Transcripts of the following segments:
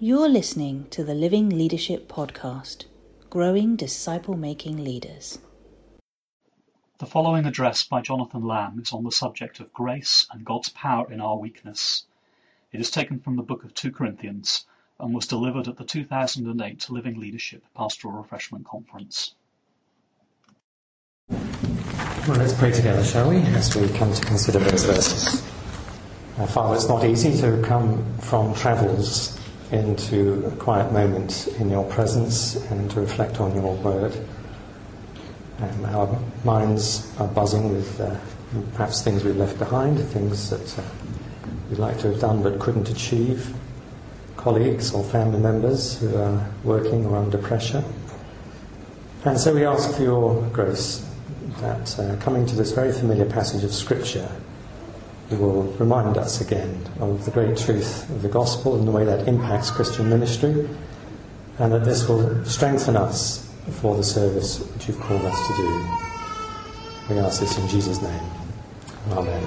You're listening to the Living Leadership Podcast, Growing Disciple Making Leaders. The following address by Jonathan Lamb is on the subject of grace and God's power in our weakness. It is taken from the book of 2 Corinthians and was delivered at the 2008 Living Leadership Pastoral Refreshment Conference. Well, let's pray together, shall we, as we come to consider those verses. Uh, Father, it's not easy to come from travels into a quiet moment in your presence and to reflect on your word. Um, our minds are buzzing with uh, perhaps things we've left behind, things that uh, we'd like to have done but couldn't achieve, colleagues or family members who are working or under pressure. And so we ask for your grace that uh, coming to this very familiar passage of Scripture, will remind us again of the great truth of the gospel and the way that impacts Christian ministry, and that this will strengthen us for the service which you've called us to do. We ask this in Jesus' name. Amen.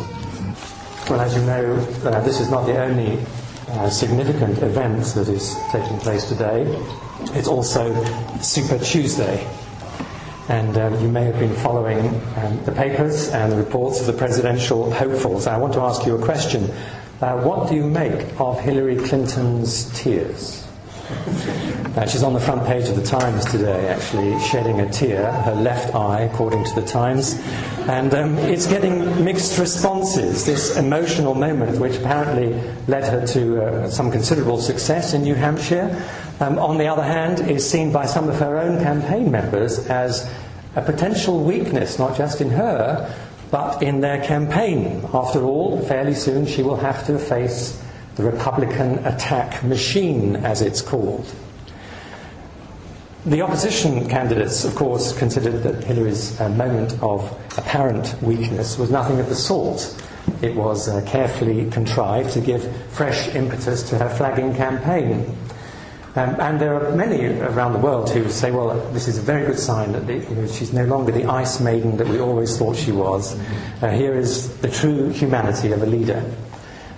Well, as you know, uh, this is not the only uh, significant event that is taking place today. It's also Super Tuesday. And um, you may have been following um, the papers and the reports of the presidential hopefuls. I want to ask you a question. Uh, what do you make of Hillary Clinton's tears? She's on the front page of the Times today, actually shedding a tear, her left eye, according to the Times. And um, it's getting mixed responses, this emotional moment, which apparently led her to uh, some considerable success in New Hampshire. Um, on the other hand, is seen by some of her own campaign members as a potential weakness, not just in her, but in their campaign. After all, fairly soon she will have to face the Republican attack machine, as it's called. The opposition candidates, of course, considered that Hillary's uh, moment of apparent weakness was nothing of the sort. It was uh, carefully contrived to give fresh impetus to her flagging campaign. Um, and there are many around the world who say, well, this is a very good sign that you know, she's no longer the ice maiden that we always thought she was. Uh, here is the true humanity of a leader.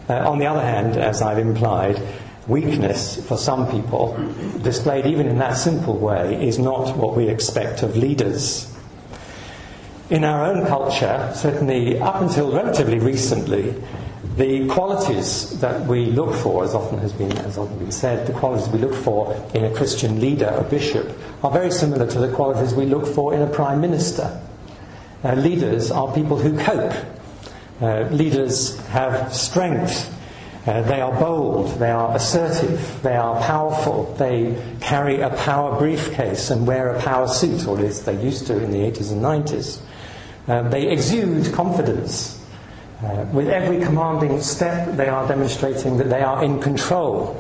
Uh, on the other hand, as I've implied, weakness for some people, displayed even in that simple way, is not what we expect of leaders. In our own culture, certainly up until relatively recently, the qualities that we look for, as often has been, as often been said, the qualities we look for in a Christian leader, a bishop, are very similar to the qualities we look for in a prime minister. Uh, leaders are people who cope. Uh, leaders have strength. Uh, they are bold, they are assertive, they are powerful, they carry a power briefcase and wear a power suit, or at least they used to in the 80s and 90s. Uh, they exude confidence. Uh, with every commanding step, they are demonstrating that they are in control.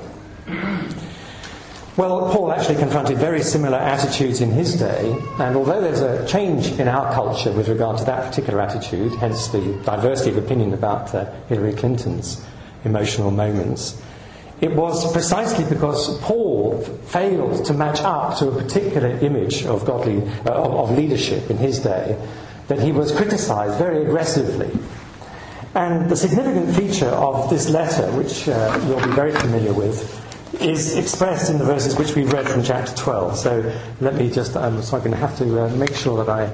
Well, Paul actually confronted very similar attitudes in his day, and although there's a change in our culture with regard to that particular attitude, hence the diversity of opinion about uh, Hillary Clinton's emotional moments, it was precisely because Paul failed to match up to a particular image of godly uh, of, of leadership in his day that he was criticized very aggressively. And the significant feature of this letter, which uh, you'll be very familiar with, is expressed in the verses which we've read from chapter 12. So let me just, I'm so I'm going to have to uh, make sure that I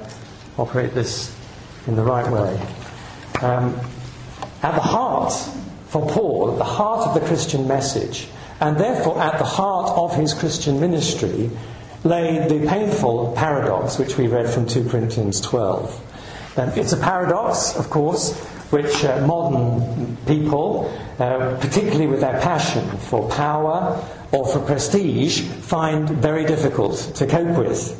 operate this in the right way. Um, at the heart for Paul, at the heart of the Christian message, and therefore at the heart of his Christian ministry, lay the painful paradox which we read from 2 Corinthians 12. Um, it's a paradox, of course, which uh, modern people, uh, particularly with their passion for power or for prestige, find very difficult to cope with.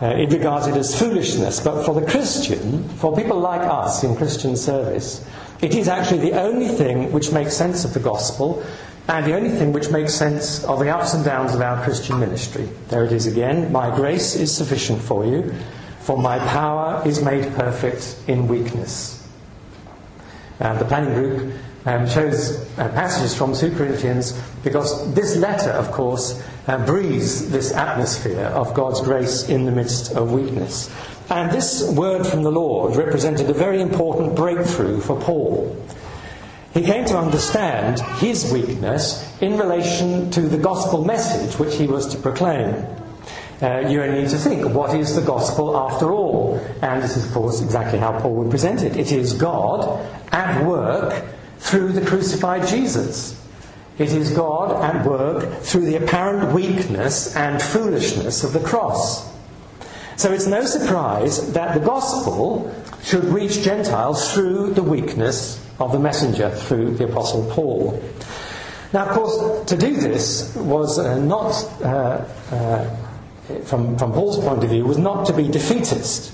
Uh, it regards it as foolishness, but for the Christian, for people like us in Christian service, it is actually the only thing which makes sense of the gospel and the only thing which makes sense of the ups and downs of our Christian ministry. There it is again. My grace is sufficient for you, for my power is made perfect in weakness. Uh, the planning group um, chose uh, passages from 2 Corinthians because this letter, of course, uh, breathes this atmosphere of God's grace in the midst of weakness. And this word from the Lord represented a very important breakthrough for Paul. He came to understand his weakness in relation to the gospel message which he was to proclaim. Uh, you only need to think, what is the gospel after all? And this is, of course, exactly how Paul would present it. It is God at work through the crucified Jesus. It is God at work through the apparent weakness and foolishness of the cross. So it's no surprise that the gospel should reach Gentiles through the weakness of the messenger, through the Apostle Paul. Now, of course, to do this was uh, not, uh, uh, from, from Paul's point of view, was not to be defeatist.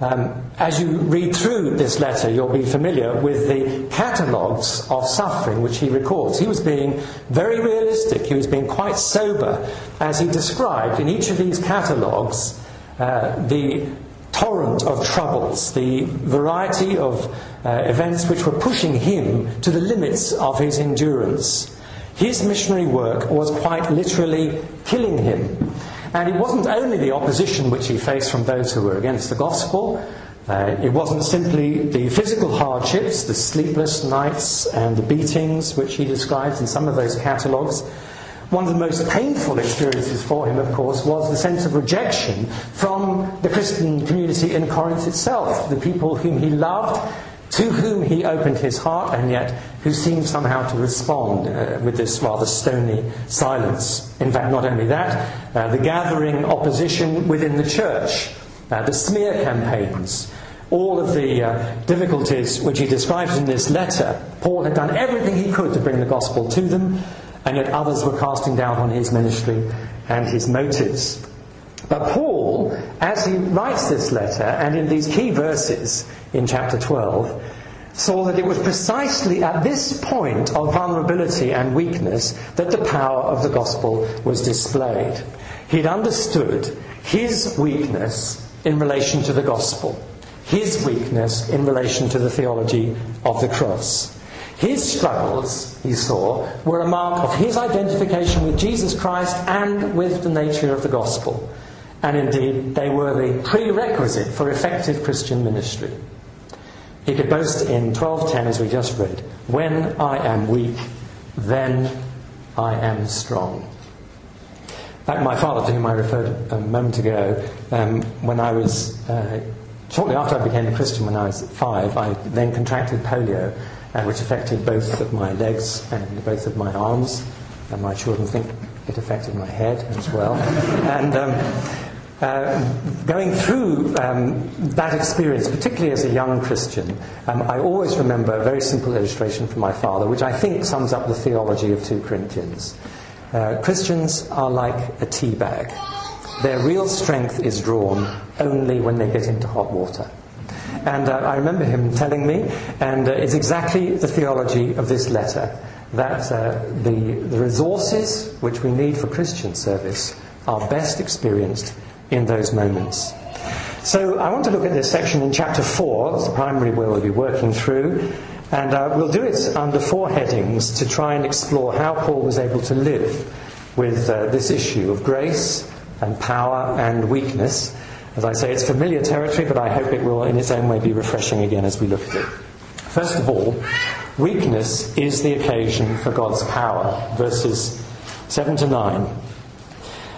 Um, as you read through this letter, you'll be familiar with the catalogues of suffering which he records. He was being very realistic, he was being quite sober as he described in each of these catalogues uh, the torrent of troubles, the variety of uh, events which were pushing him to the limits of his endurance. His missionary work was quite literally killing him. And it wasn't only the opposition which he faced from those who were against the gospel, uh, it wasn't simply the physical hardships, the sleepless nights and the beatings which he describes in some of those catalogues. One of the most painful experiences for him, of course, was the sense of rejection from the Christian community in Corinth itself, the people whom he loved to whom he opened his heart and yet who seemed somehow to respond uh, with this rather stony silence. In fact, not only that, uh, the gathering opposition within the church, uh, the smear campaigns, all of the uh, difficulties which he describes in this letter, Paul had done everything he could to bring the gospel to them, and yet others were casting doubt on his ministry and his motives. But Paul, as he writes this letter, and in these key verses in chapter 12, saw that it was precisely at this point of vulnerability and weakness that the power of the gospel was displayed. He'd understood his weakness in relation to the gospel, his weakness in relation to the theology of the cross. His struggles, he saw, were a mark of his identification with Jesus Christ and with the nature of the gospel and indeed they were the prerequisite for effective Christian ministry. He could boast in 12:10 as we just read, "When I am weak, then I am strong." Fact, my father, to whom I referred a moment ago, um, when I was uh, shortly after I became a Christian, when I was five, I then contracted polio, uh, which affected both of my legs and both of my arms. And my children think it affected my head as well. and um, uh, going through um, that experience, particularly as a young Christian, um, I always remember a very simple illustration from my father, which I think sums up the theology of 2 Corinthians. Uh, Christians are like a tea bag. Their real strength is drawn only when they get into hot water. And uh, I remember him telling me, and uh, it's exactly the theology of this letter, that uh, the, the resources which we need for Christian service are best experienced in those moments. So I want to look at this section in chapter 4, that's the primary where we'll be working through, and uh, we'll do it under four headings to try and explore how Paul was able to live with uh, this issue of grace and power and weakness. As I say, it's familiar territory, but I hope it will in its own way be refreshing again as we look at it. First of all, weakness is the occasion for God's power, verses 7 to 9.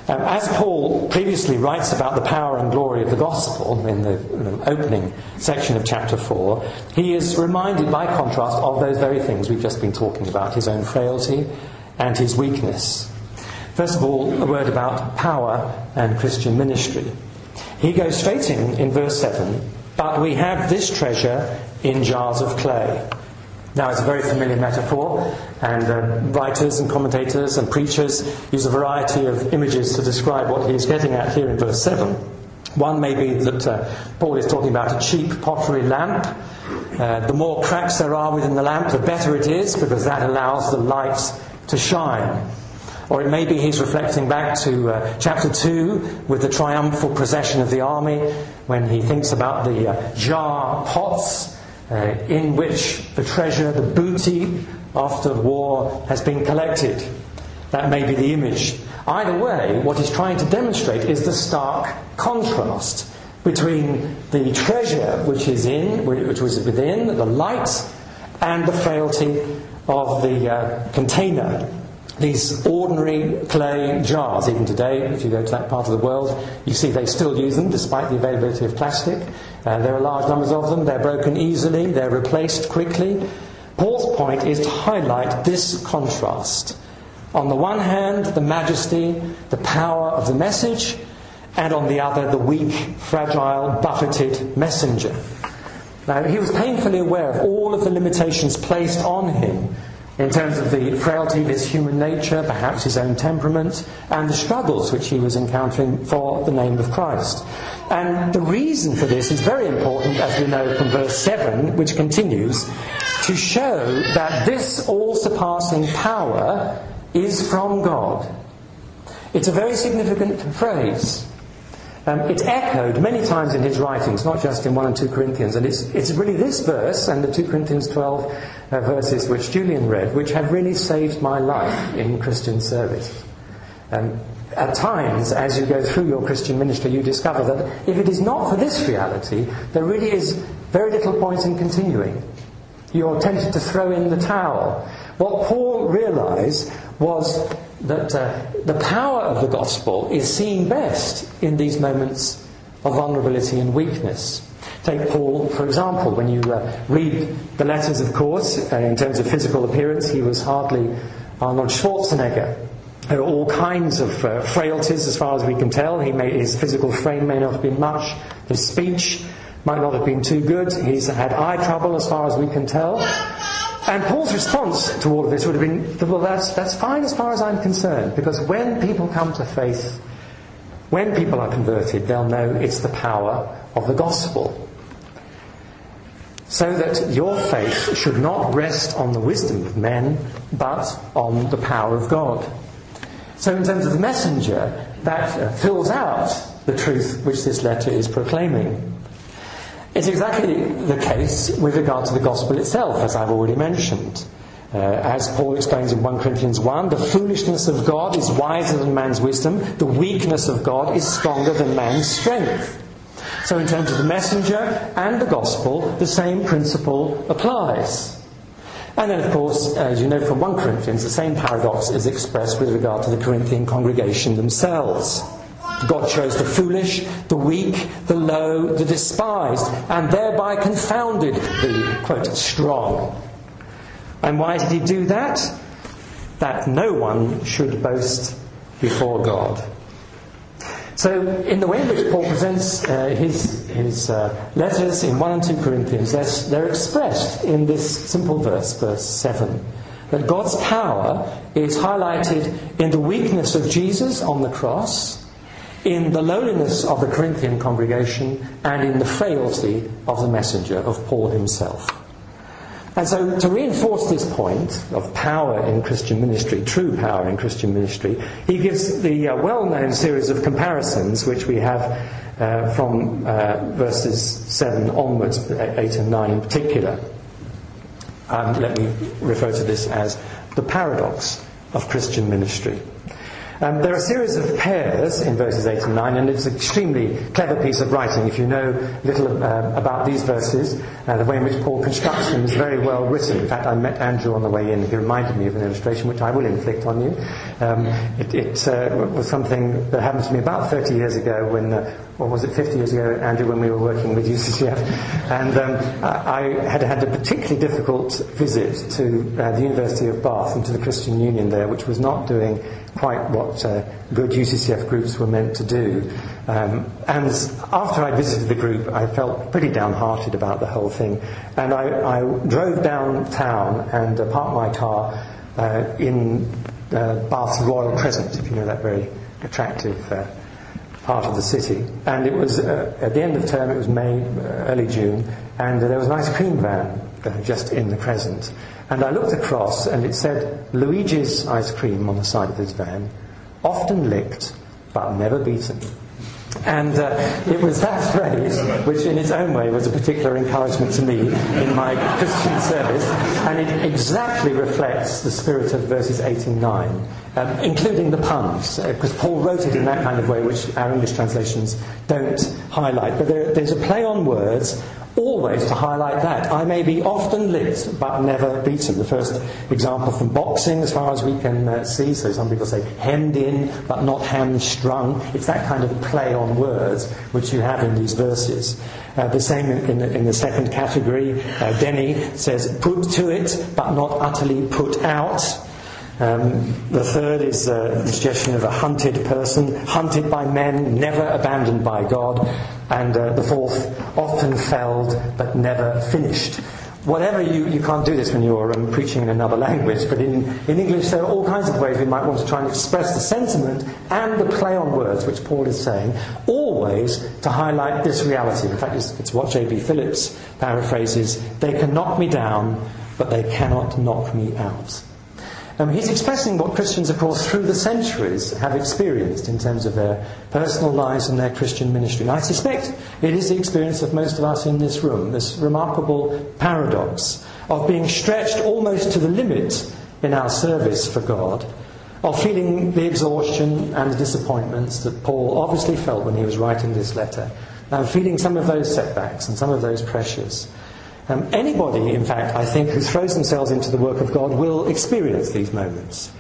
Um, as Paul previously writes about the power and glory of the gospel in the, in the opening section of chapter 4, he is reminded by contrast of those very things we've just been talking about his own frailty and his weakness. First of all, a word about power and Christian ministry. He goes straight in in verse 7 But we have this treasure in jars of clay now, it's a very familiar metaphor, and uh, writers and commentators and preachers use a variety of images to describe what he's getting at here in verse 7. One may be that uh, Paul is talking about a cheap pottery lamp. Uh, the more cracks there are within the lamp, the better it is, because that allows the light to shine. Or it may be he's reflecting back to uh, chapter 2 with the triumphal procession of the army when he thinks about the uh, jar pots in which the treasure, the booty after war has been collected. That may be the image. Either way, what he's trying to demonstrate is the stark contrast between the treasure which is in, which was within, the light, and the frailty of the uh, container. These ordinary clay jars, even today, if you go to that part of the world, you see they still use them despite the availability of plastic. Uh, there are large numbers of them, they're broken easily, they're replaced quickly. Paul's point is to highlight this contrast. On the one hand, the majesty, the power of the message, and on the other, the weak, fragile, buffeted messenger. Now, he was painfully aware of all of the limitations placed on him in terms of the frailty of his human nature, perhaps his own temperament, and the struggles which he was encountering for the name of Christ. And the reason for this is very important, as we know from verse 7, which continues, to show that this all surpassing power is from God. It's a very significant phrase. Um, it's echoed many times in his writings, not just in 1 and 2 Corinthians. And it's, it's really this verse and the 2 Corinthians 12 uh, verses which Julian read, which have really saved my life in Christian service. Um, at times, as you go through your Christian ministry, you discover that if it is not for this reality, there really is very little point in continuing. You're tempted to throw in the towel. What Paul realized was that uh, the power of the gospel is seen best in these moments of vulnerability and weakness. Take Paul, for example, when you uh, read the letters, of course, uh, in terms of physical appearance, he was hardly Arnold Schwarzenegger. There are all kinds of uh, frailties as far as we can tell. May, his physical frame may not have been much. His speech might not have been too good. He's had eye trouble as far as we can tell. And Paul's response to all of this would have been, well, that's, that's fine as far as I'm concerned, because when people come to faith, when people are converted, they'll know it's the power of the gospel. So that your faith should not rest on the wisdom of men, but on the power of God. So, in terms of the messenger, that uh, fills out the truth which this letter is proclaiming. It's exactly the case with regard to the gospel itself, as I've already mentioned. Uh, as Paul explains in 1 Corinthians 1, the foolishness of God is wiser than man's wisdom, the weakness of God is stronger than man's strength. So, in terms of the messenger and the gospel, the same principle applies. And then, of course, as you know from 1 Corinthians, the same paradox is expressed with regard to the Corinthian congregation themselves. God chose the foolish, the weak, the low, the despised, and thereby confounded the, quote, strong. And why did he do that? That no one should boast before God. So, in the way in which Paul presents uh, his, his uh, letters in 1 and 2 Corinthians, they're, they're expressed in this simple verse, verse 7. That God's power is highlighted in the weakness of Jesus on the cross in the lowliness of the Corinthian congregation and in the frailty of the messenger, of Paul himself. And so, to reinforce this point of power in Christian ministry, true power in Christian ministry, he gives the uh, well known series of comparisons which we have uh, from uh, verses 7 onwards, 8 and 9 in particular. Um, let me refer to this as the paradox of Christian ministry. Um, there are a series of pairs in verses 8 and 9, and it's an extremely clever piece of writing. If you know little uh, about these verses, uh, the way in which Paul constructs them is very well written. In fact, I met Andrew on the way in. He reminded me of an illustration which I will inflict on you. Um, it, it uh, was something that happened to me about 30 years ago when, or was it 50 years ago, Andrew, when we were working with UCCF. And um, I had had a particularly difficult visit to uh, the University of Bath and to the Christian Union there, which was not doing quite what uh, good UCCF groups were meant to do. Um, and after I visited the group, I felt pretty downhearted about the whole thing. And I, I drove downtown and uh, parked my car uh, in uh, Bath's Royal Crescent, if you know that very attractive uh, part of the city. And it was uh, at the end of term, it was May, early June, and there was an ice cream van just in the Crescent. And I looked across and it said Luigi's ice cream on the side of his van, often licked but never beaten. And uh, it was that phrase, which in its own way was a particular encouragement to me in my Christian service, and it exactly reflects the spirit of verses 8 and 9, um, including the puns, because uh, Paul wrote it in that kind of way, which our English translations don't highlight. But there, there's a play on words always to highlight that. I may be often licked, but never beaten. The first example from boxing, as far as we can uh, see, so some people say hemmed in, but not hamstrung. It's that kind of play on words which you have in these verses. Uh, the same in, in, the, in, the, second category. Uh, Denny says, put to it, but not utterly put out. Um, the third is uh, the suggestion of a hunted person, hunted by men, never abandoned by God. And uh, the fourth, often felled but never finished. Whatever you, you can't do this when you're um, preaching in another language, but in, in English there are all kinds of ways we might want to try and express the sentiment and the play on words, which Paul is saying, always to highlight this reality. In fact, it's, it's what J.B. Phillips paraphrases they can knock me down, but they cannot knock me out. Um, he's expressing what Christians, of course, through the centuries have experienced in terms of their personal lives and their Christian ministry. And I suspect it is the experience of most of us in this room, this remarkable paradox of being stretched almost to the limit in our service for God, of feeling the exhaustion and the disappointments that Paul obviously felt when he was writing this letter, and feeling some of those setbacks and some of those pressures. Um, anybody, in fact, I think, who throws themselves into the work of God will experience these moments.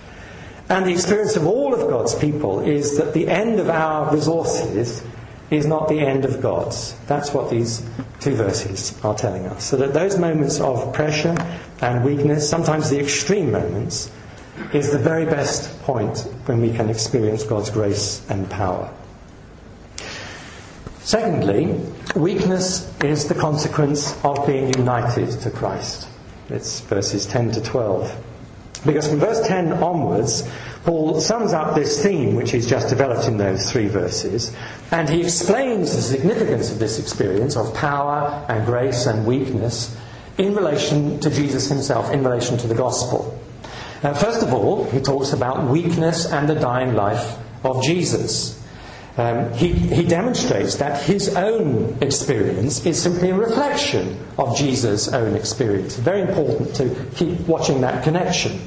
And the experience of all of God's people is that the end of our resources is not the end of God's. That's what these two verses are telling us. So that those moments of pressure and weakness, sometimes the extreme moments, is the very best point when we can experience God's grace and power. Secondly, weakness is the consequence of being united to Christ. It's verses 10 to 12. Because from verse 10 onwards, Paul sums up this theme which he's just developed in those three verses, and he explains the significance of this experience of power and grace and weakness in relation to Jesus himself, in relation to the gospel. Now, first of all, he talks about weakness and the dying life of Jesus. Um, he, he demonstrates that his own experience is simply a reflection of Jesus' own experience. Very important to keep watching that connection.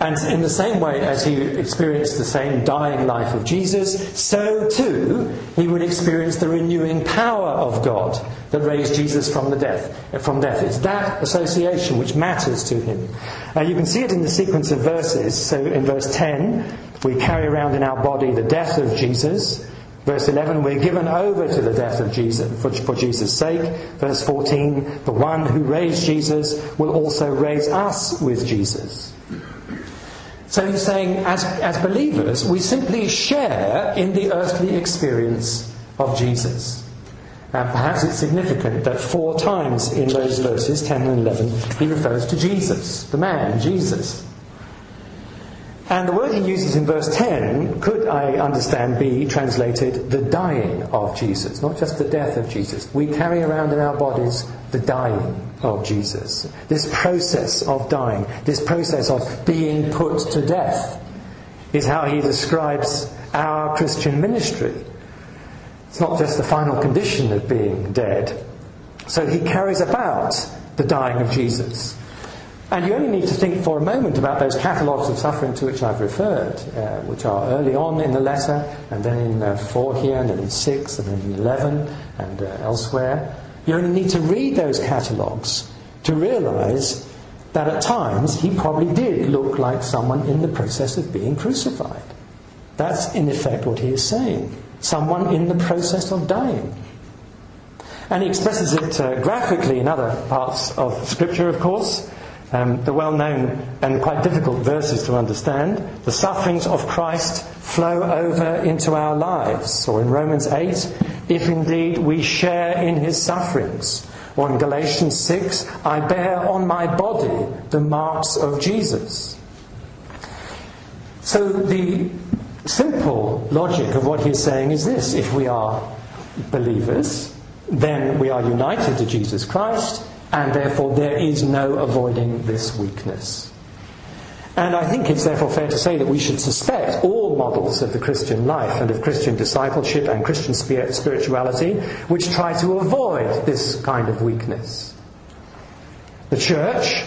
And in the same way as he experienced the same dying life of Jesus, so too he would experience the renewing power of God that raised Jesus from the death. From death, it's that association which matters to him. Uh, you can see it in the sequence of verses. So in verse 10, we carry around in our body the death of Jesus. Verse 11, we're given over to the death of Jesus for, for, Jesus' sake. Verse 14, the one who raised Jesus will also raise us with Jesus. So he's saying, as, as believers, we simply share in the earthly experience of Jesus. And perhaps it's significant that four times in those verses, 10 and 11, he refers to Jesus, the man, Jesus. And the word he uses in verse 10 could, I understand, be translated the dying of Jesus, not just the death of Jesus. We carry around in our bodies the dying of Jesus. This process of dying, this process of being put to death, is how he describes our Christian ministry. It's not just the final condition of being dead. So he carries about the dying of Jesus. And you only need to think for a moment about those catalogues of suffering to which I've referred, uh, which are early on in the letter, and then in uh, 4 here, and then in 6, and then in 11, and uh, elsewhere. You only need to read those catalogues to realize that at times he probably did look like someone in the process of being crucified. That's in effect what he is saying. Someone in the process of dying. And he expresses it uh, graphically in other parts of Scripture, of course. Um, the well known and quite difficult verses to understand. The sufferings of Christ flow over into our lives. Or in Romans 8, if indeed we share in his sufferings. Or in Galatians 6, I bear on my body the marks of Jesus. So the simple logic of what he's saying is this if we are believers, then we are united to Jesus Christ and therefore there is no avoiding this weakness. And I think it's therefore fair to say that we should suspect all models of the Christian life and of Christian discipleship and Christian spirituality which try to avoid this kind of weakness. The church,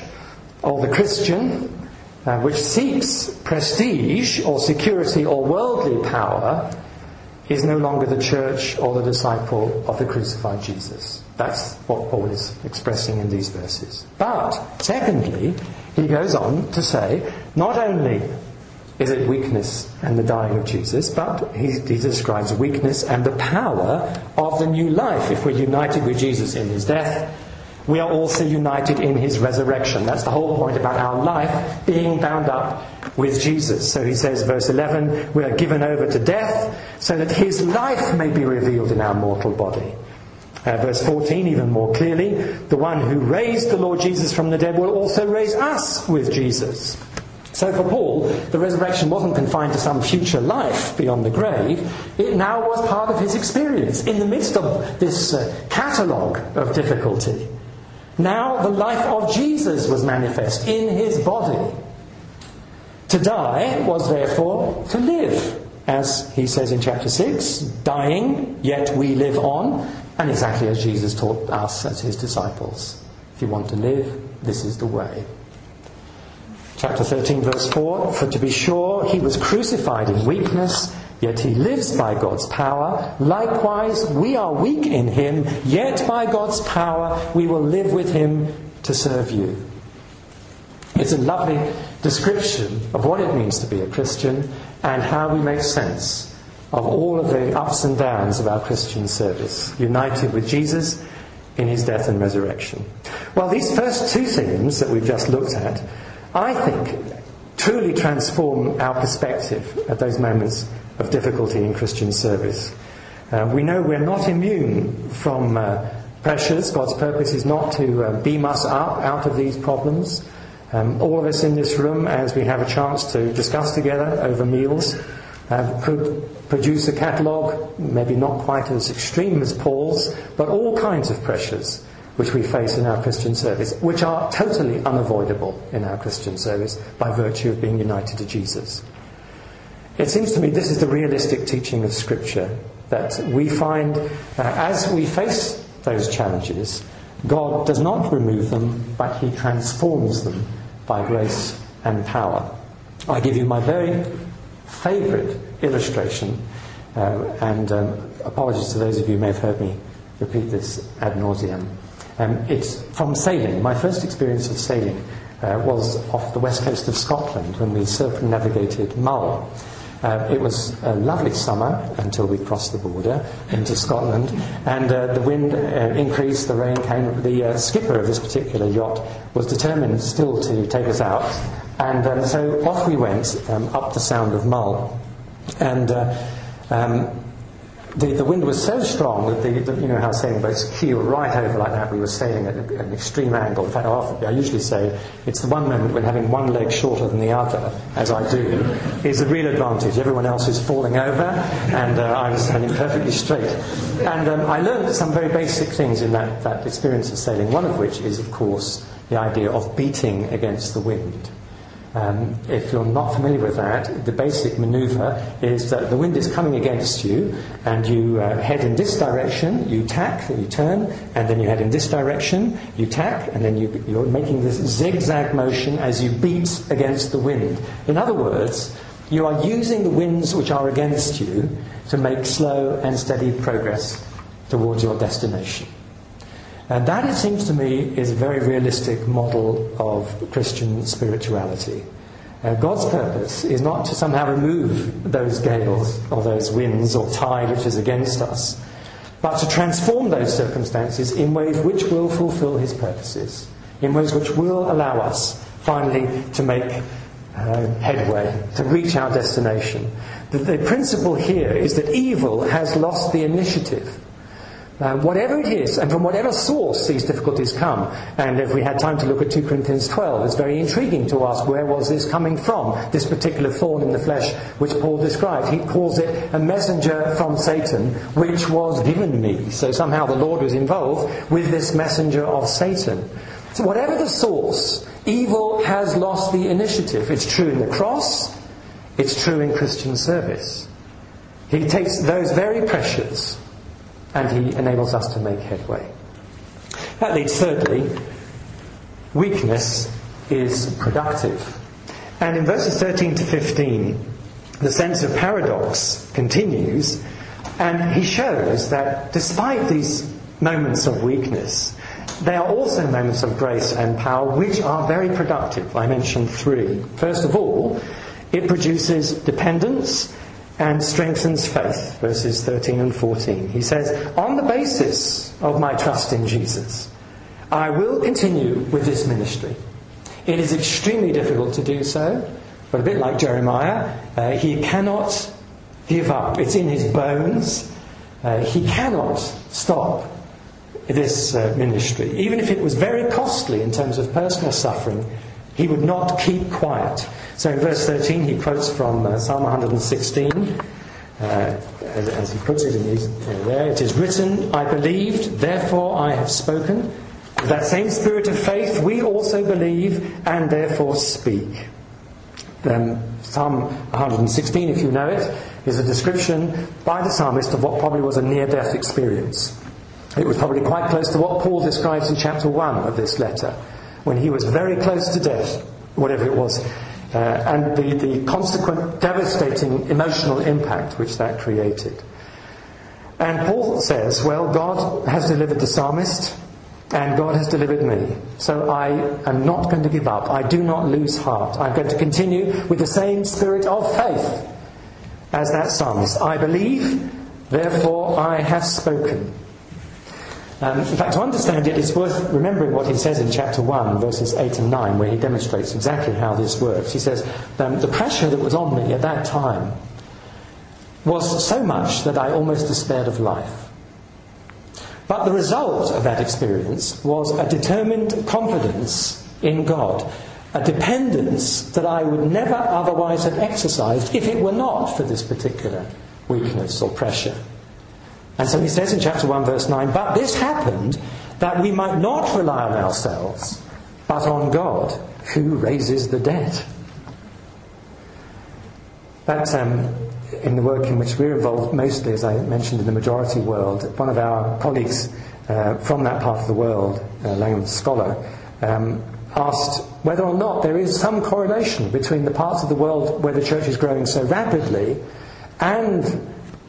or the Christian, uh, which seeks prestige or security or worldly power, is no longer the church or the disciple of the crucified Jesus. That's what Paul is expressing in these verses. But, secondly, he goes on to say, not only is it weakness and the dying of Jesus, but he, he, describes weakness and the power of the new life. If we're united with Jesus in his death, we are also united in his resurrection. That's the whole point about our life being bound up with Jesus. So he says, verse 11, we are given over to death so that his life may be revealed in our mortal body. Uh, verse 14, even more clearly, the one who raised the Lord Jesus from the dead will also raise us with Jesus. So for Paul, the resurrection wasn't confined to some future life beyond the grave. It now was part of his experience in the midst of this uh, catalogue of difficulty. Now the life of Jesus was manifest in his body. To die was therefore to live, as he says in chapter 6, dying, yet we live on, and exactly as Jesus taught us as his disciples. If you want to live, this is the way. Chapter 13, verse 4 For to be sure, he was crucified in weakness, yet he lives by God's power. Likewise, we are weak in him, yet by God's power we will live with him to serve you. It's a lovely description of what it means to be a Christian and how we make sense of all of the ups and downs of our Christian service, united with Jesus in his death and resurrection. Well, these first two themes that we've just looked at I think, truly transform our perspective at those moments of difficulty in Christian service. Uh, we know we're not immune from uh, pressures. God's purpose is not to uh, beam us up out of these problems. Um, all of us in this room, as we have a chance to discuss together over meals, uh, could produce a catalogue, maybe not quite as extreme as Paul's, but all kinds of pressures which we face in our Christian service, which are totally unavoidable in our Christian service by virtue of being united to Jesus. It seems to me this is the realistic teaching of Scripture that we find uh, as we face those challenges, God does not remove them, but He transforms them by grace and power. I give you my very favourite illustration, uh, and um, apologies to those of you who may have heard me repeat this ad nauseum. Um, it's from sailing. My first experience of sailing uh, was off the west coast of Scotland when we circumnavigated Mull. Uh, it was a lovely summer until we crossed the border into Scotland, and uh, the wind uh, increased, the rain came. The uh, skipper of this particular yacht was determined still to take us out, and um, so off we went um, up the Sound of Mull. And uh, um, the, the wind was so strong that the, the, you know how sailing boats keel right over like that. We were sailing at an extreme angle. In fact, I usually say it's the one moment when having one leg shorter than the other, as I do, is the real advantage. Everyone else is falling over, and uh, I was standing perfectly straight. And um, I learned some very basic things in that, that experience of sailing. One of which is, of course, the idea of beating against the wind. Um, if you're not familiar with that, the basic maneuver is that the wind is coming against you, and you uh, head in this direction, you tack, you turn, and then you head in this direction, you tack, and then you, you're making this zigzag motion as you beat against the wind. In other words, you are using the winds which are against you to make slow and steady progress towards your destination. And that, it seems to me, is a very realistic model of Christian spirituality. Uh, God's purpose is not to somehow remove those gales or those winds or tide which is against us, but to transform those circumstances in ways which will fulfill His purposes, in ways which will allow us finally to make uh, headway, to reach our destination. The, the principle here is that evil has lost the initiative. Uh, whatever it is, and from whatever source these difficulties come, and if we had time to look at 2 Corinthians 12, it's very intriguing to ask where was this coming from, this particular thorn in the flesh which Paul described. He calls it a messenger from Satan, which was given me. So somehow the Lord was involved with this messenger of Satan. So whatever the source, evil has lost the initiative. It's true in the cross, it's true in Christian service. He takes those very pressures and he enables us to make headway. That leads, thirdly, weakness is productive. And in verses 13 to 15, the sense of paradox continues, and he shows that despite these moments of weakness, they are also moments of grace and power which are very productive. I mentioned three. First of all, it produces dependence and strengthens faith, verses 13 and 14. He says, On the basis of my trust in Jesus, I will continue with this ministry. It is extremely difficult to do so, but a bit like Jeremiah, uh, he cannot give up. It's in his bones. Uh, he cannot stop this uh, ministry. Even if it was very costly in terms of personal suffering, he would not keep quiet. So in verse 13, he quotes from uh, Psalm 116. Uh, as, as, he puts it in uh, there, it is written, I believed, therefore I have spoken. With that same spirit of faith, we also believe and therefore speak. Um, Psalm 116, if you know it, is a description by the psalmist of what probably was a near death experience. It was probably quite close to what Paul describes in chapter 1 of this letter, when he was very close to death, whatever it was, uh, and the, the consequent devastating emotional impact which that created. And Paul says, Well, God has delivered the psalmist, and God has delivered me. So I am not going to give up. I do not lose heart. I'm going to continue with the same spirit of faith as that psalmist. I believe, therefore I have spoken. Um, in fact, to understand it, it's worth remembering what he says in chapter 1, verses 8 and 9, where he demonstrates exactly how this works. He says, um, The pressure that was on me at that time was so much that I almost despaired of life. But the result of that experience was a determined confidence in God, a dependence that I would never otherwise have exercised if it were not for this particular weakness or pressure. And so he says in chapter 1, verse 9, But this happened that we might not rely on ourselves, but on God, who raises the dead. That's um, in the work in which we're involved, mostly, as I mentioned, in the majority world. One of our colleagues uh, from that part of the world, a Langham scholar, um, asked whether or not there is some correlation between the parts of the world where the church is growing so rapidly and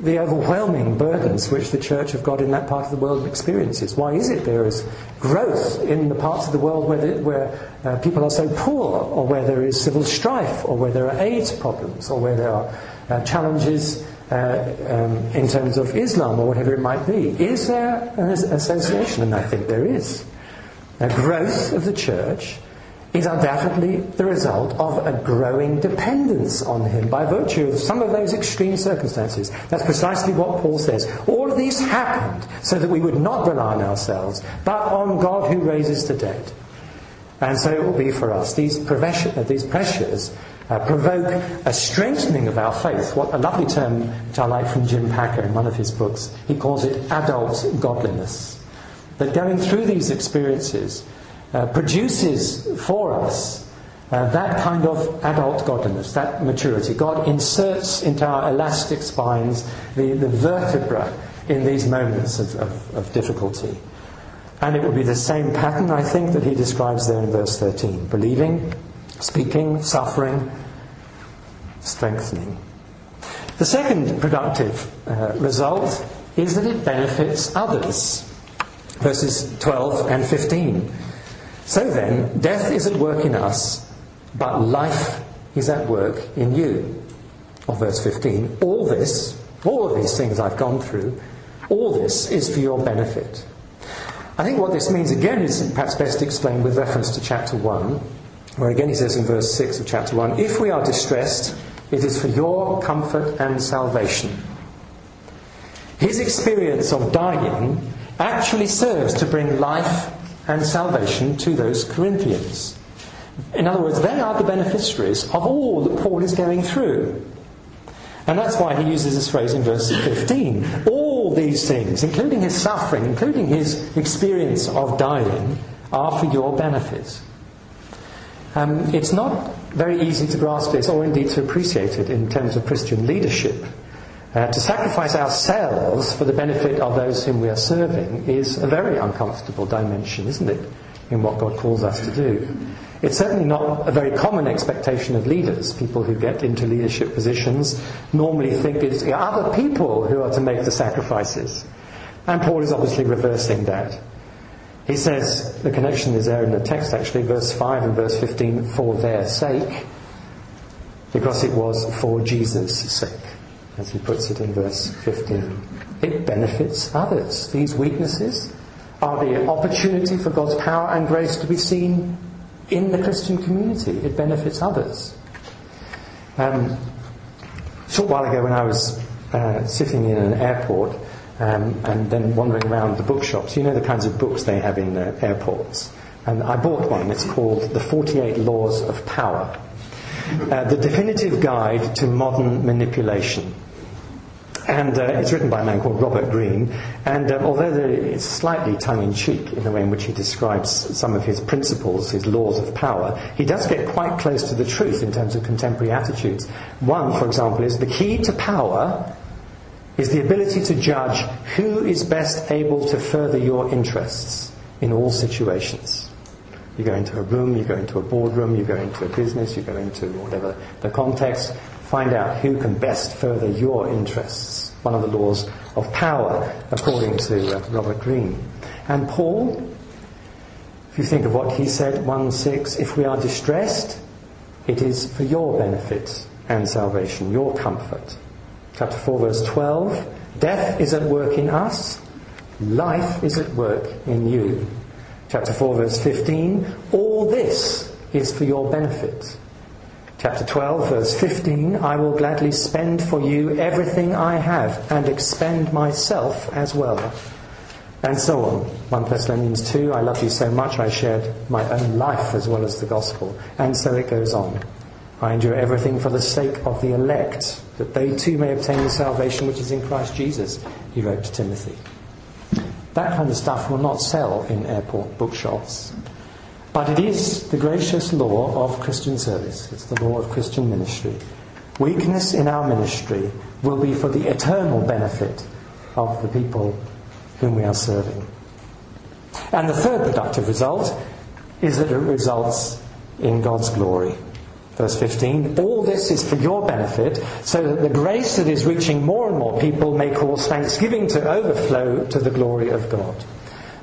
the overwhelming burdens which the Church of God in that part of the world experiences. Why is it there is growth in the parts of the world where, the, where uh, people are so poor, or where there is civil strife, or where there are AIDS problems, or where there are uh, challenges uh, um, in terms of Islam, or whatever it might be? Is there an association? And I think there is. A growth of the church is undoubtedly the result of a growing dependence on him by virtue of some of those extreme circumstances. That's precisely what Paul says. All of these happened so that we would not rely on ourselves, but on God who raises the dead. And so it will be for us. These, uh, these pressures uh, provoke a strengthening of our faith. What a lovely term which I like from Jim Packer in one of his books. He calls it adult godliness. That going through these experiences uh, produces for us uh, that kind of adult godliness, that maturity. God inserts into our elastic spines the, the vertebra in these moments of, of, of difficulty. And it will be the same pattern, I think, that he describes there in verse 13 believing, speaking, suffering, strengthening. The second productive uh, result is that it benefits others. Verses 12 and 15. So then, death is at work in us, but life is at work in you. Or verse 15, all this, all of these things I've gone through, all this is for your benefit. I think what this means again is perhaps best explained with reference to chapter 1, where again he says in verse 6 of chapter 1 If we are distressed, it is for your comfort and salvation. His experience of dying actually serves to bring life and salvation to those Corinthians. In other words, they are the beneficiaries of all that Paul is going through. And that's why he uses this phrase in verse 15. All these things, including his suffering, including his experience of dying, are for your benefit. Um, it's not very easy to grasp this or indeed to appreciate it in terms of Christian leadership. Uh, to sacrifice ourselves for the benefit of those whom we are serving is a very uncomfortable dimension, isn't it, in what God calls us to do? It's certainly not a very common expectation of leaders. People who get into leadership positions normally think it's other people who are to make the sacrifices. And Paul is obviously reversing that. He says, the connection is there in the text actually, verse 5 and verse 15, for their sake, because it was for Jesus' sake, as he puts it in verse 15. It benefits others. These weaknesses are the opportunity for God's power and grace to be seen in the Christian community. It benefits others. Um, a short while ago, when I was uh, sitting in an airport um, and then wandering around the bookshops, you know the kinds of books they have in uh, airports. And I bought one. It's called The 48 Laws of Power. Uh, the definitive guide to modern manipulation. And uh, it's written by a man called Robert Greene. And uh, although it's slightly tongue in cheek in the way in which he describes some of his principles, his laws of power, he does get quite close to the truth in terms of contemporary attitudes. One, for example, is the key to power is the ability to judge who is best able to further your interests in all situations. You go into a room, you go into a boardroom, you go into a business, you go into whatever the context, find out who can best further your interests. One of the laws of power, according to uh, Robert Greene. And Paul, if you think of what he said, 1 6, if we are distressed, it is for your benefit and salvation, your comfort. Chapter 4, verse 12, death is at work in us, life is at work in you. Chapter 4, verse 15, all this is for your benefit Chapter 12, verse 15 I will gladly spend for you everything I have and expend myself as well. And so on. 1 Thessalonians 2 I love you so much I shared my own life as well as the gospel. And so it goes on. I endure everything for the sake of the elect, that they too may obtain the salvation which is in Christ Jesus, he wrote to Timothy. That kind of stuff will not sell in airport bookshops. But it is the gracious law of Christian service. It's the law of Christian ministry. Weakness in our ministry will be for the eternal benefit of the people whom we are serving. And the third productive result is that it results in God's glory. Verse 15, all this is for your benefit, so that the grace that is reaching more and more people may cause thanksgiving to overflow to the glory of God.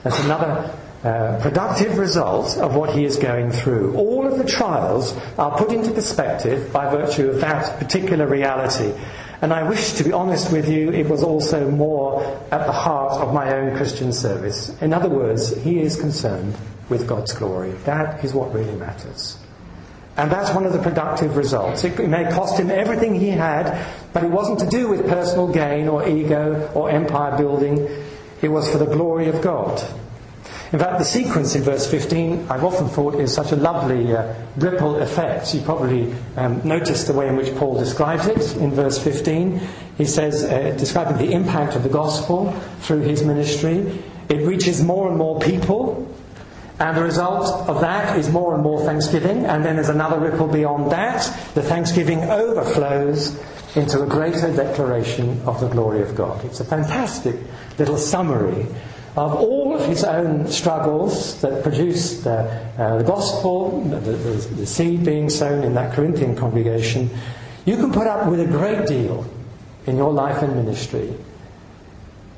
That's another uh, productive result of what he is going through. All of the trials are put into perspective by virtue of that particular reality. And I wish to be honest with you, it was also more at the heart of my own Christian service. In other words, he is concerned with God's glory. That is what really matters. And that's one of the productive results. It may cost him everything he had, but it wasn't to do with personal gain or ego or empire building. It was for the glory of God. In fact, the sequence in verse 15, I've often thought, is such a lovely uh, ripple effect. You probably um, noticed the way in which Paul describes it in verse 15. He says, uh, describing the impact of the gospel through his ministry, it reaches more and more people, and the result of that is more and more thanksgiving, and then there's another ripple beyond that. The thanksgiving overflows into a greater declaration of the glory of God. It's a fantastic little summary of all of his own struggles that produced uh, uh, the gospel, the, the, the, seed being sown in that Corinthian congregation, you can put up with a great deal in your life and ministry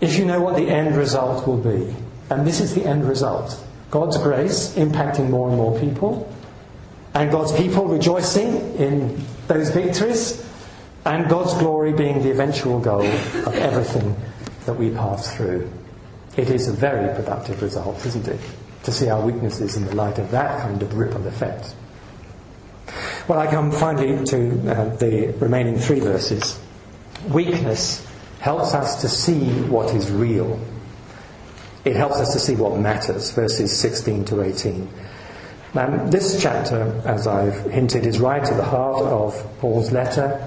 if you know what the end result will be. And this is the end result God's grace impacting more and more people, and God's people rejoicing in those victories, and God's glory being the eventual goal of everything that we pass through. It is a very productive result, isn't it? To see our weaknesses in the light of that kind of ripple effect. Well, I come finally to uh, the remaining three verses. Weakness helps us to see what is real. It helps us to see what matters, verses 16 to 18. Um, this chapter, as I've hinted, is right at the heart of Paul's letter.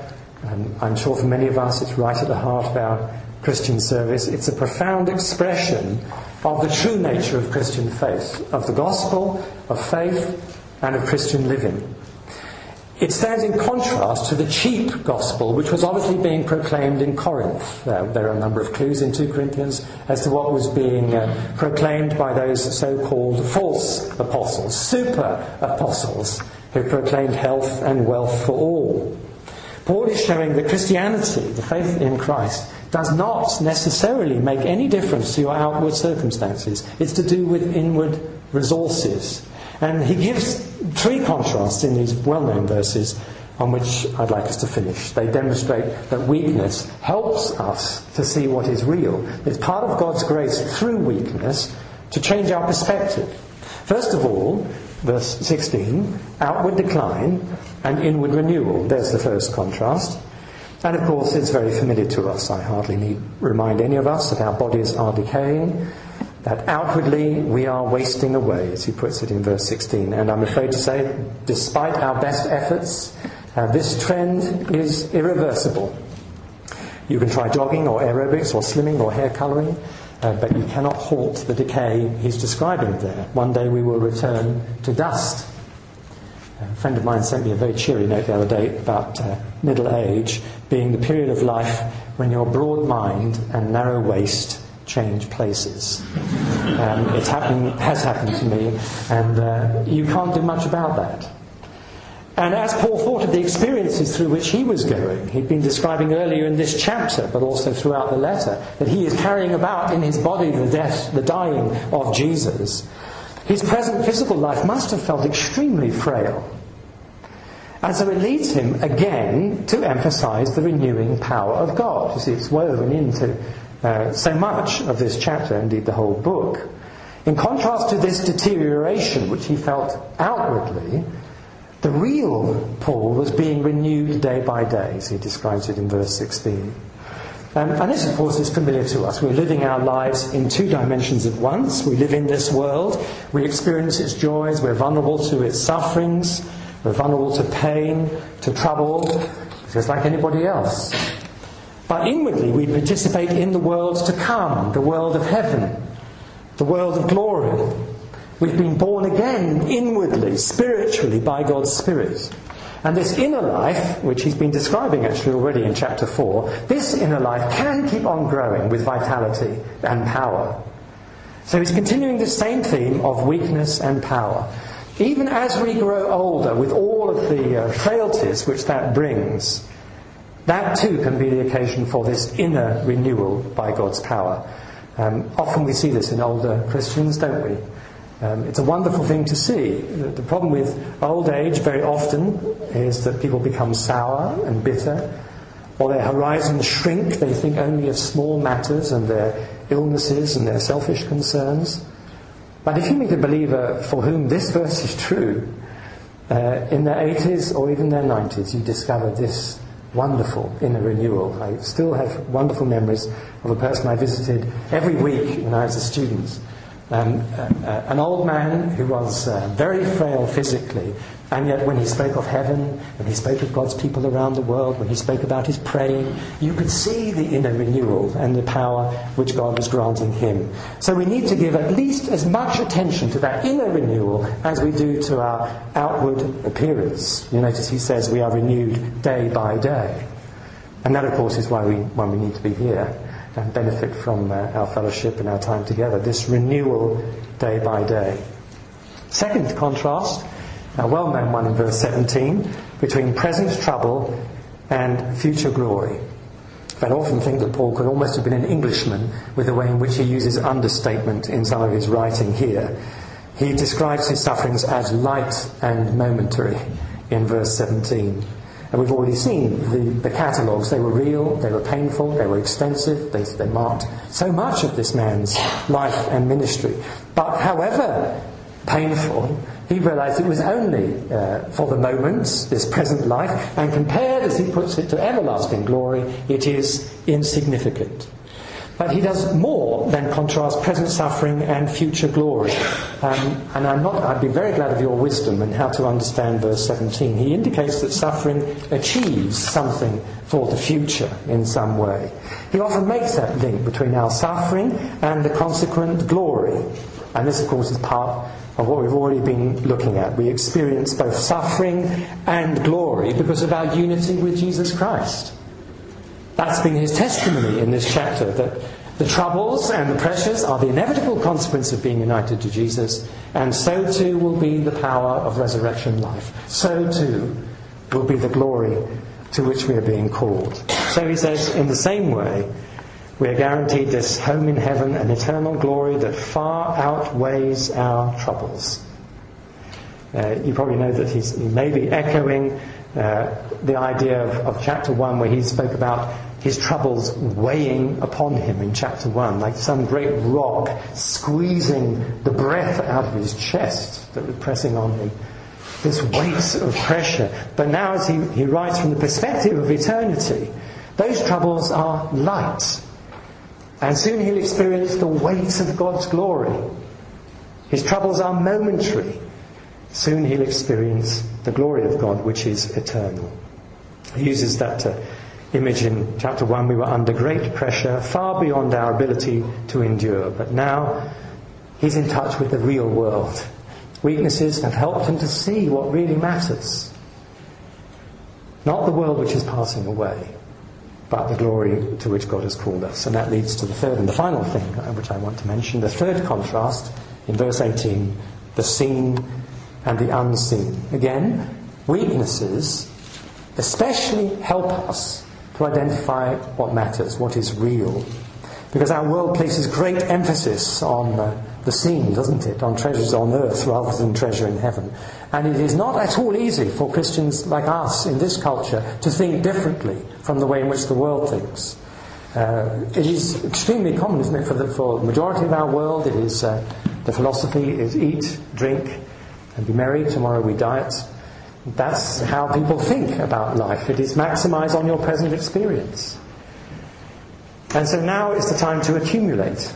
Um, I'm sure for many of us it's right at the heart of our Christian service. It's a profound expression of the true nature of Christian faith, of the gospel, of faith, and of Christian living. It stands in contrast to the cheap gospel, which was obviously being proclaimed in Corinth. Uh, there are a number of clues in 2 Corinthians as to what was being uh, proclaimed by those so called false apostles, super apostles, who proclaimed health and wealth for all. Paul is showing that Christianity, the faith in Christ, does not necessarily make any difference to your outward circumstances. It's to do with inward resources. And he gives three contrasts in these well known verses on which I'd like us to finish. They demonstrate that weakness helps us to see what is real. It's part of God's grace through weakness to change our perspective. First of all, verse 16, outward decline and inward renewal. There's the first contrast. And of course, it's very familiar to us. I hardly need remind any of us that our bodies are decaying, that outwardly we are wasting away, as he puts it in verse 16. And I'm afraid to say, despite our best efforts, uh, this trend is irreversible. You can try jogging or aerobics or slimming or hair colouring, uh, but you cannot halt the decay he's describing there. One day we will return to dust. A friend of mine sent me a very cheery note the other day about uh, middle age being the period of life when your broad mind and narrow waist change places. Um, happened, has happened to me, and uh, you can't do much about that. And as Paul thought of the experiences through which he was going, he'd been describing earlier in this chapter, but also throughout the letter, that he is carrying about in his body the death, the dying of Jesus. His present physical life must have felt extremely frail. And so it leads him again to emphasize the renewing power of God. You see, it's woven into uh, so much of this chapter, indeed the whole book. In contrast to this deterioration which he felt outwardly, the real Paul was being renewed day by day, as he describes it in verse 16. Um, and this, of course, is familiar to us. We're living our lives in two dimensions at once. We live in this world, we experience its joys, we're vulnerable to its sufferings, we're vulnerable to pain, to trouble, just like anybody else. But inwardly, we participate in the world to come, the world of heaven, the world of glory. We've been born again inwardly, spiritually, by God's Spirit. And this inner life, which he's been describing actually already in chapter 4, this inner life can keep on growing with vitality and power. So he's continuing the same theme of weakness and power. Even as we grow older, with all of the uh, frailties which that brings, that too can be the occasion for this inner renewal by God's power. Um, often we see this in older Christians, don't we? Um, it's a wonderful thing to see. The problem with old age very often is that people become sour and bitter, or their horizons shrink. They think only of small matters and their illnesses and their selfish concerns. But if you meet a believer for whom this verse is true, uh, in their 80s or even their 90s, you discover this wonderful inner renewal. I still have wonderful memories of a person I visited every week when I was a student um, uh, uh, an old man who was uh, very frail physically, and yet when he spoke of heaven, when he spoke of God's people around the world, when he spoke about his praying, you could see the inner renewal and the power which God was granting him. So we need to give at least as much attention to that inner renewal as we do to our outward appearance. You notice he says we are renewed day by day. And that, of course, is why we, why we need to be here and benefit from uh, our fellowship and our time together. This renewal day by day. Second contrast, a well known one in verse 17, between present trouble and future glory. I often think that Paul could almost have been an Englishman with the way in which he uses understatement in some of his writing here. He describes his sufferings as light and momentary in verse 17. And we've already seen the, the catalogues. They were real, they were painful, they were extensive, they, they marked so much of this man's life and ministry. But however painful, he realized it was only uh, for the moment, this present life, and compared, as he puts it, to everlasting glory, it is insignificant. But he does more than contrast present suffering and future glory. Um, and I'm not, I'd be very glad of your wisdom in how to understand verse 17. He indicates that suffering achieves something for the future in some way. He often makes that link between our suffering and the consequent glory. And this, of course, is part of what we've already been looking at. We experience both suffering and glory because of our unity with Jesus Christ. That's been his testimony in this chapter that the troubles and the pressures are the inevitable consequence of being united to Jesus, and so too will be the power of resurrection life. So too will be the glory to which we are being called. So he says, in the same way, we are guaranteed this home in heaven, an eternal glory that far outweighs our troubles. Uh, you probably know that he's, he may be echoing uh, the idea of, of chapter 1 where he spoke about his troubles weighing upon him in chapter 1, like some great rock squeezing the breath out of his chest that was pressing on him. This weight of pressure. But now, as he, he writes from the perspective of eternity, those troubles are light. And soon he'll experience the weight of God's glory. His troubles are momentary. Soon he'll experience the glory of God, which is eternal. He uses that uh, image in chapter 1. We were under great pressure, far beyond our ability to endure. But now he's in touch with the real world. Weaknesses have helped him to see what really matters. Not the world which is passing away, but the glory to which God has called us. And that leads to the third and the final thing uh, which I want to mention. The third contrast in verse 18 the seen and the unseen. Again, weaknesses especially help us to identify what matters, what is real. Because our world places great emphasis on uh, the seen, doesn't it? On treasures on earth rather than treasure in heaven. And it is not at all easy for Christians like us in this culture to think differently from the way in which the world thinks. Uh, it is extremely common, isn't it, for the, for majority of our world? It is uh, the philosophy is eat, drink, and be merry. Tomorrow we diet. That's how people think about life. It is maximize on your present experience. And so now is the time to accumulate.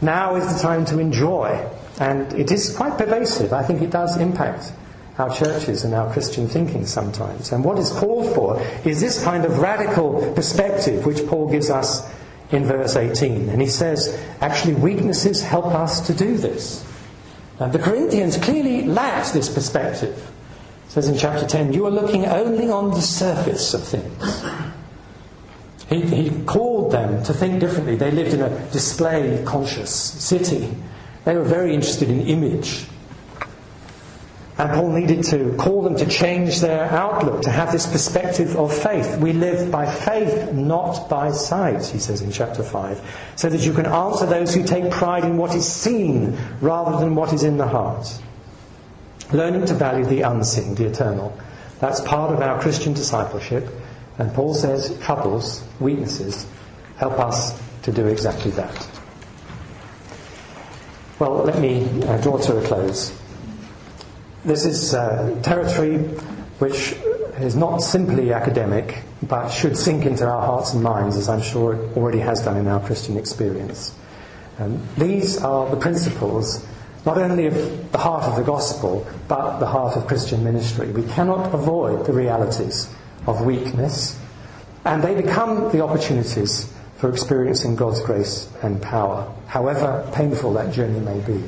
Now is the time to enjoy. And it is quite pervasive. I think it does impact our churches and our Christian thinking sometimes. And what is called for is this kind of radical perspective which Paul gives us in verse 18. And he says, actually, weaknesses help us to do this. And the Corinthians clearly lacked this perspective. Says in chapter 10, you are looking only on the surface of things. He, he called them to think differently. They lived in a display conscious city. They were very interested in image. And Paul needed to call them to change their outlook, to have this perspective of faith. We live by faith, not by sight, he says in chapter 5, so that you can answer those who take pride in what is seen rather than what is in the heart. Learning to value the unseen, the eternal. That's part of our Christian discipleship. And Paul says troubles, weaknesses, help us to do exactly that. Well, let me uh, draw to a close. This is uh, territory which is not simply academic, but should sink into our hearts and minds, as I'm sure it already has done in our Christian experience. Um, these are the principles not only of the heart of the gospel, but the heart of Christian ministry. We cannot avoid the realities of weakness, and they become the opportunities for experiencing God's grace and power, however painful that journey may be.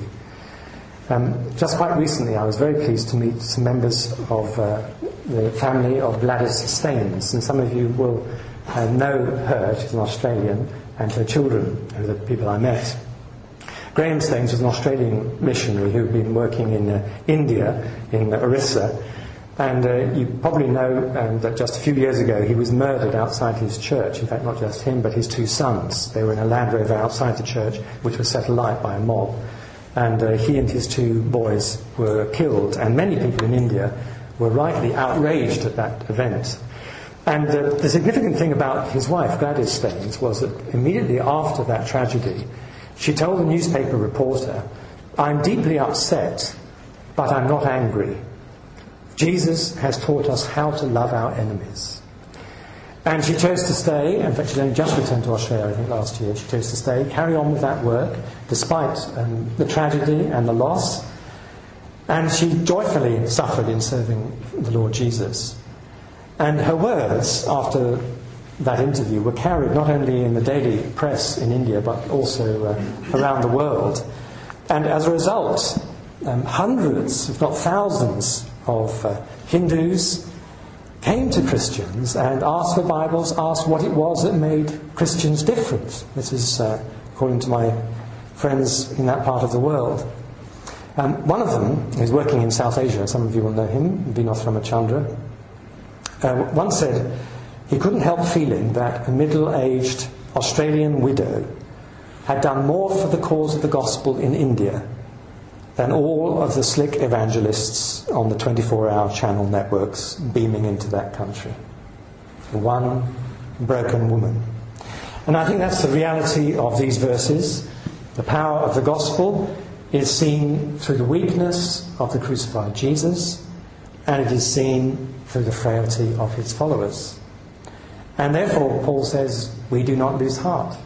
Um, just quite recently, I was very pleased to meet some members of uh, the family of Gladys Staines, and some of you will uh, know her. She's an Australian, and her children are the people I met. Graham Staines was an Australian missionary who had been working in uh, India, in Orissa, and uh, you probably know um, that just a few years ago he was murdered outside his church. In fact, not just him, but his two sons. They were in a Land Rover outside the church, which was set alight by a mob. And uh, he and his two boys were killed. And many people in India were rightly outraged at that event. And uh, the significant thing about his wife, Gladys Staines, was that immediately after that tragedy, she told the newspaper reporter, I'm deeply upset, but I'm not angry. Jesus has taught us how to love our enemies. And she chose to stay. In fact, she'd only just returned to Australia, I think, last year. She chose to stay, carry on with that work, despite um, the tragedy and the loss. And she joyfully suffered in serving the Lord Jesus. And her words after that interview were carried not only in the daily press in India, but also uh, around the world. And as a result, um, hundreds, if not thousands, of uh, Hindus came to Christians and asked for Bibles, asked what it was that made Christians different. This is uh, according to my friends in that part of the world. Um, one of them is working in South Asia. Some of you will know him, Vinoth Ramachandra. Uh, once said, he couldn't help feeling that a middle aged Australian widow had done more for the cause of the gospel in India than all of the slick evangelists on the 24 hour channel networks beaming into that country. One broken woman. And I think that's the reality of these verses. The power of the gospel is seen through the weakness of the crucified Jesus, and it is seen through the frailty of his followers. And therefore, Paul says, we do not lose heart.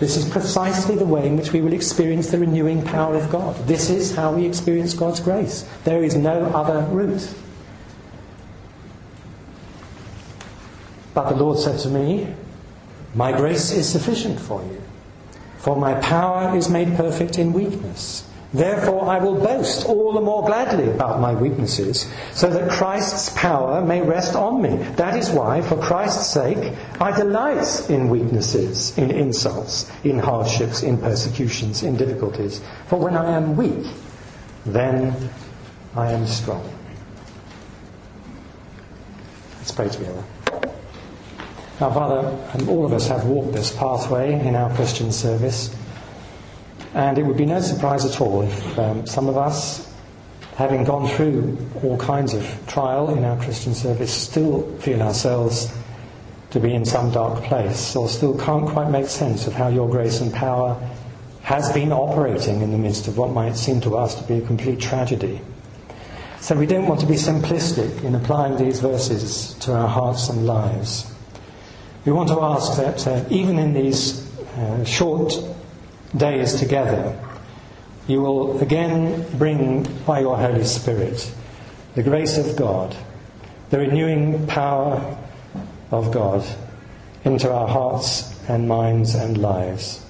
This is precisely the way in which we will experience the renewing power of God. This is how we experience God's grace. There is no other route. But the Lord said to me, My grace is sufficient for you, for my power is made perfect in weakness. Therefore, I will boast all the more gladly about my weaknesses, so that Christ's power may rest on me. That is why, for Christ's sake, I delight in weaknesses, in insults, in hardships, in persecutions, in difficulties. For when I am weak, then I am strong. Let's pray together. Now, Father, um, all of us have walked this pathway in our Christian service. And it would be no surprise at all if um, some of us, having gone through all kinds of trial in our Christian service, still feel ourselves to be in some dark place, or still can't quite make sense of how your grace and power has been operating in the midst of what might seem to us to be a complete tragedy. So we don't want to be simplistic in applying these verses to our hearts and lives. We want to ask that uh, even in these uh, short days together, you will again bring by your Holy Spirit the grace of God, the renewing power of God into our hearts and minds and lives.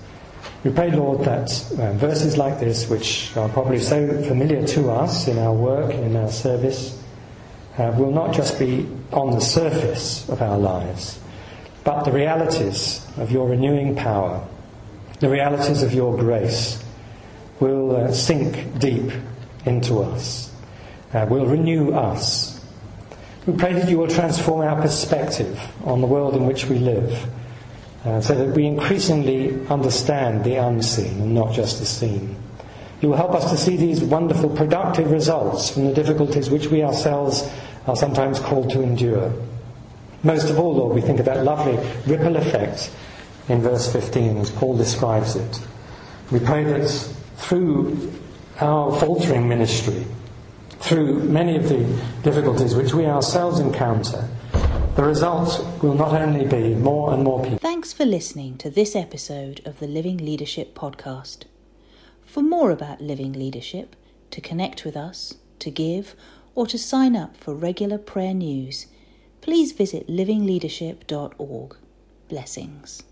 We pray, Lord, that uh, verses like this, which are probably so familiar to us in our work, in our service, uh, will not just be on the surface of our lives, but the realities of your renewing power the realities of your grace will uh, sink deep into us, uh, will renew us. We pray that you will transform our perspective on the world in which we live uh, so that we increasingly understand the unseen and not just the seen. You will help us to see these wonderful productive results from the difficulties which we ourselves are sometimes called to endure. Most of all, Lord, we think of that lovely ripple effect in verse 15 as Paul describes it. We pray that through our faltering ministry, through many of the difficulties which we ourselves encounter, the result will not only be more and more people. Thanks for listening to this episode of the Living Leadership Podcast. For more about living leadership, to connect with us, to give, or to sign up for regular prayer news, please visit livingleadership.org. Blessings.